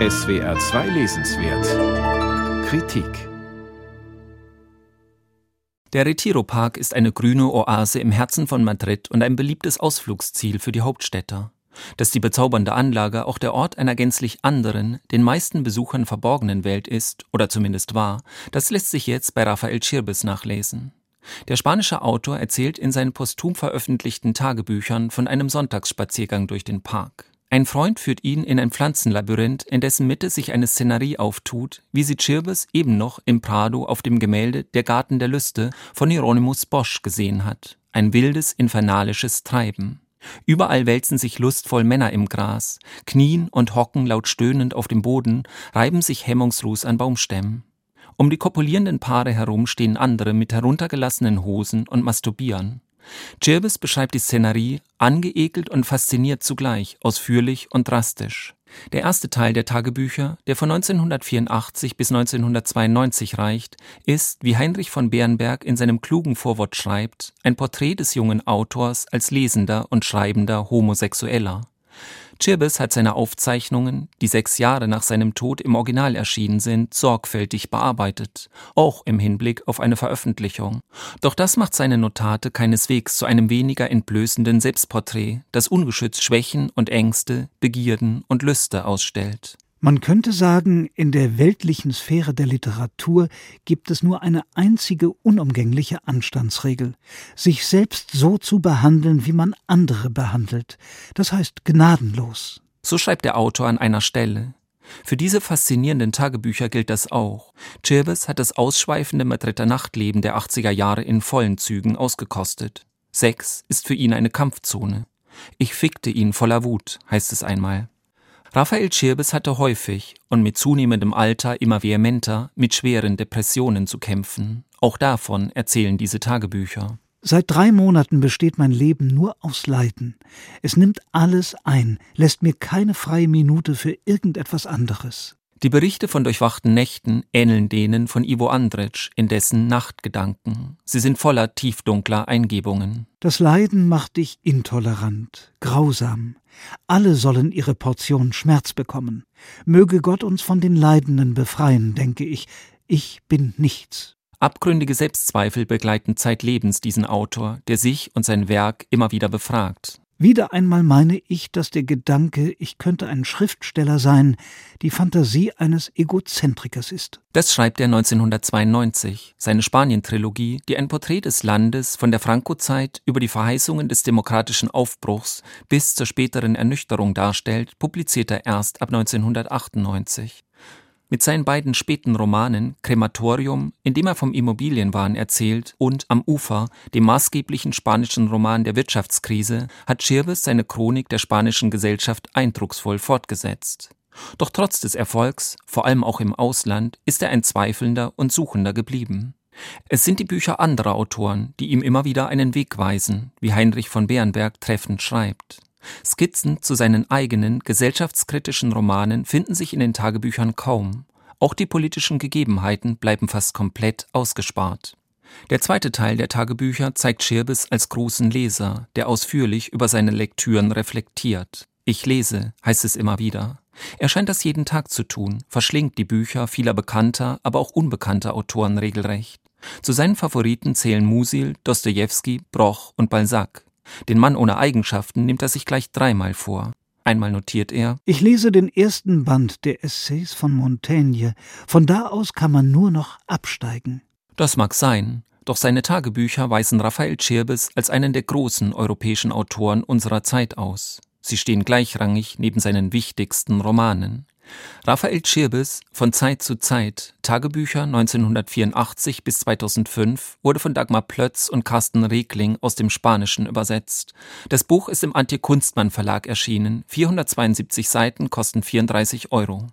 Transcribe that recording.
SWR 2 Lesenswert Kritik Der Retiro-Park ist eine grüne Oase im Herzen von Madrid und ein beliebtes Ausflugsziel für die Hauptstädter. Dass die bezaubernde Anlage auch der Ort einer gänzlich anderen, den meisten Besuchern verborgenen Welt ist, oder zumindest war, das lässt sich jetzt bei Rafael Chirbes nachlesen. Der spanische Autor erzählt in seinen posthum veröffentlichten Tagebüchern von einem Sonntagsspaziergang durch den Park. Ein Freund führt ihn in ein Pflanzenlabyrinth, in dessen Mitte sich eine Szenerie auftut, wie sie Chirbes eben noch im Prado auf dem Gemälde Der Garten der Lüste von Hieronymus Bosch gesehen hat. Ein wildes, infernalisches Treiben. Überall wälzen sich lustvoll Männer im Gras, knien und hocken laut stöhnend auf dem Boden, reiben sich hemmungslos an Baumstämmen. Um die kopulierenden Paare herum stehen andere mit heruntergelassenen Hosen und masturbieren. Chirbis beschreibt die Szenerie angeekelt und fasziniert zugleich, ausführlich und drastisch. Der erste Teil der Tagebücher, der von 1984 bis 1992 reicht, ist, wie Heinrich von Bernberg in seinem klugen Vorwort schreibt, ein Porträt des jungen Autors als lesender und schreibender Homosexueller. Chirbis hat seine Aufzeichnungen, die sechs Jahre nach seinem Tod im Original erschienen sind, sorgfältig bearbeitet, auch im Hinblick auf eine Veröffentlichung. Doch das macht seine Notate keineswegs zu einem weniger entblößenden Selbstporträt, das ungeschützt Schwächen und Ängste, Begierden und Lüste ausstellt. Man könnte sagen, in der weltlichen Sphäre der Literatur gibt es nur eine einzige unumgängliche Anstandsregel, sich selbst so zu behandeln, wie man andere behandelt, das heißt gnadenlos. So schreibt der Autor an einer Stelle. Für diese faszinierenden Tagebücher gilt das auch. Chirbes hat das ausschweifende Madrider Nachtleben der 80er Jahre in vollen Zügen ausgekostet. Sex ist für ihn eine Kampfzone. Ich fickte ihn voller Wut, heißt es einmal. Raphael Schirbes hatte häufig und mit zunehmendem Alter immer vehementer mit schweren Depressionen zu kämpfen. Auch davon erzählen diese Tagebücher. Seit drei Monaten besteht mein Leben nur aus Leiden. Es nimmt alles ein, lässt mir keine freie Minute für irgendetwas anderes. Die Berichte von durchwachten Nächten ähneln denen von Ivo Andrić in dessen Nachtgedanken. Sie sind voller tiefdunkler Eingebungen. Das Leiden macht dich intolerant, grausam. Alle sollen ihre Portion Schmerz bekommen. Möge Gott uns von den Leidenden befreien, denke ich. Ich bin nichts. Abgründige Selbstzweifel begleiten zeitlebens diesen Autor, der sich und sein Werk immer wieder befragt. Wieder einmal meine ich, dass der Gedanke, ich könnte ein Schriftsteller sein, die Fantasie eines Egozentrikers ist. Das schreibt er 1992, seine Spanien-Trilogie, die ein Porträt des Landes von der Franco-Zeit über die Verheißungen des demokratischen Aufbruchs bis zur späteren Ernüchterung darstellt, publiziert er erst ab 1998. Mit seinen beiden späten Romanen Krematorium, in dem er vom Immobilienwahn erzählt, und Am Ufer, dem maßgeblichen spanischen Roman der Wirtschaftskrise, hat Schirves seine Chronik der spanischen Gesellschaft eindrucksvoll fortgesetzt. Doch trotz des Erfolgs, vor allem auch im Ausland, ist er ein Zweifelnder und Suchender geblieben. Es sind die Bücher anderer Autoren, die ihm immer wieder einen Weg weisen, wie Heinrich von Bärenberg treffend schreibt. Skizzen zu seinen eigenen gesellschaftskritischen Romanen finden sich in den Tagebüchern kaum. Auch die politischen Gegebenheiten bleiben fast komplett ausgespart. Der zweite Teil der Tagebücher zeigt Schirbes als großen Leser, der ausführlich über seine Lektüren reflektiert. Ich lese, heißt es immer wieder. Er scheint das jeden Tag zu tun, verschlingt die Bücher vieler bekannter, aber auch unbekannter Autoren regelrecht. Zu seinen Favoriten zählen Musil, Dostoevsky, Broch und Balzac. Den Mann ohne Eigenschaften nimmt er sich gleich dreimal vor. Einmal notiert er Ich lese den ersten Band der Essays von Montaigne. Von da aus kann man nur noch absteigen. Das mag sein, doch seine Tagebücher weisen Raphael Chirbes als einen der großen europäischen Autoren unserer Zeit aus. Sie stehen gleichrangig neben seinen wichtigsten Romanen. Raphael Chirbes von Zeit zu Zeit, Tagebücher 1984 bis 2005, wurde von Dagmar Plötz und Carsten Regling aus dem Spanischen übersetzt. Das Buch ist im Antje Kunstmann Verlag erschienen. 472 Seiten kosten 34 Euro.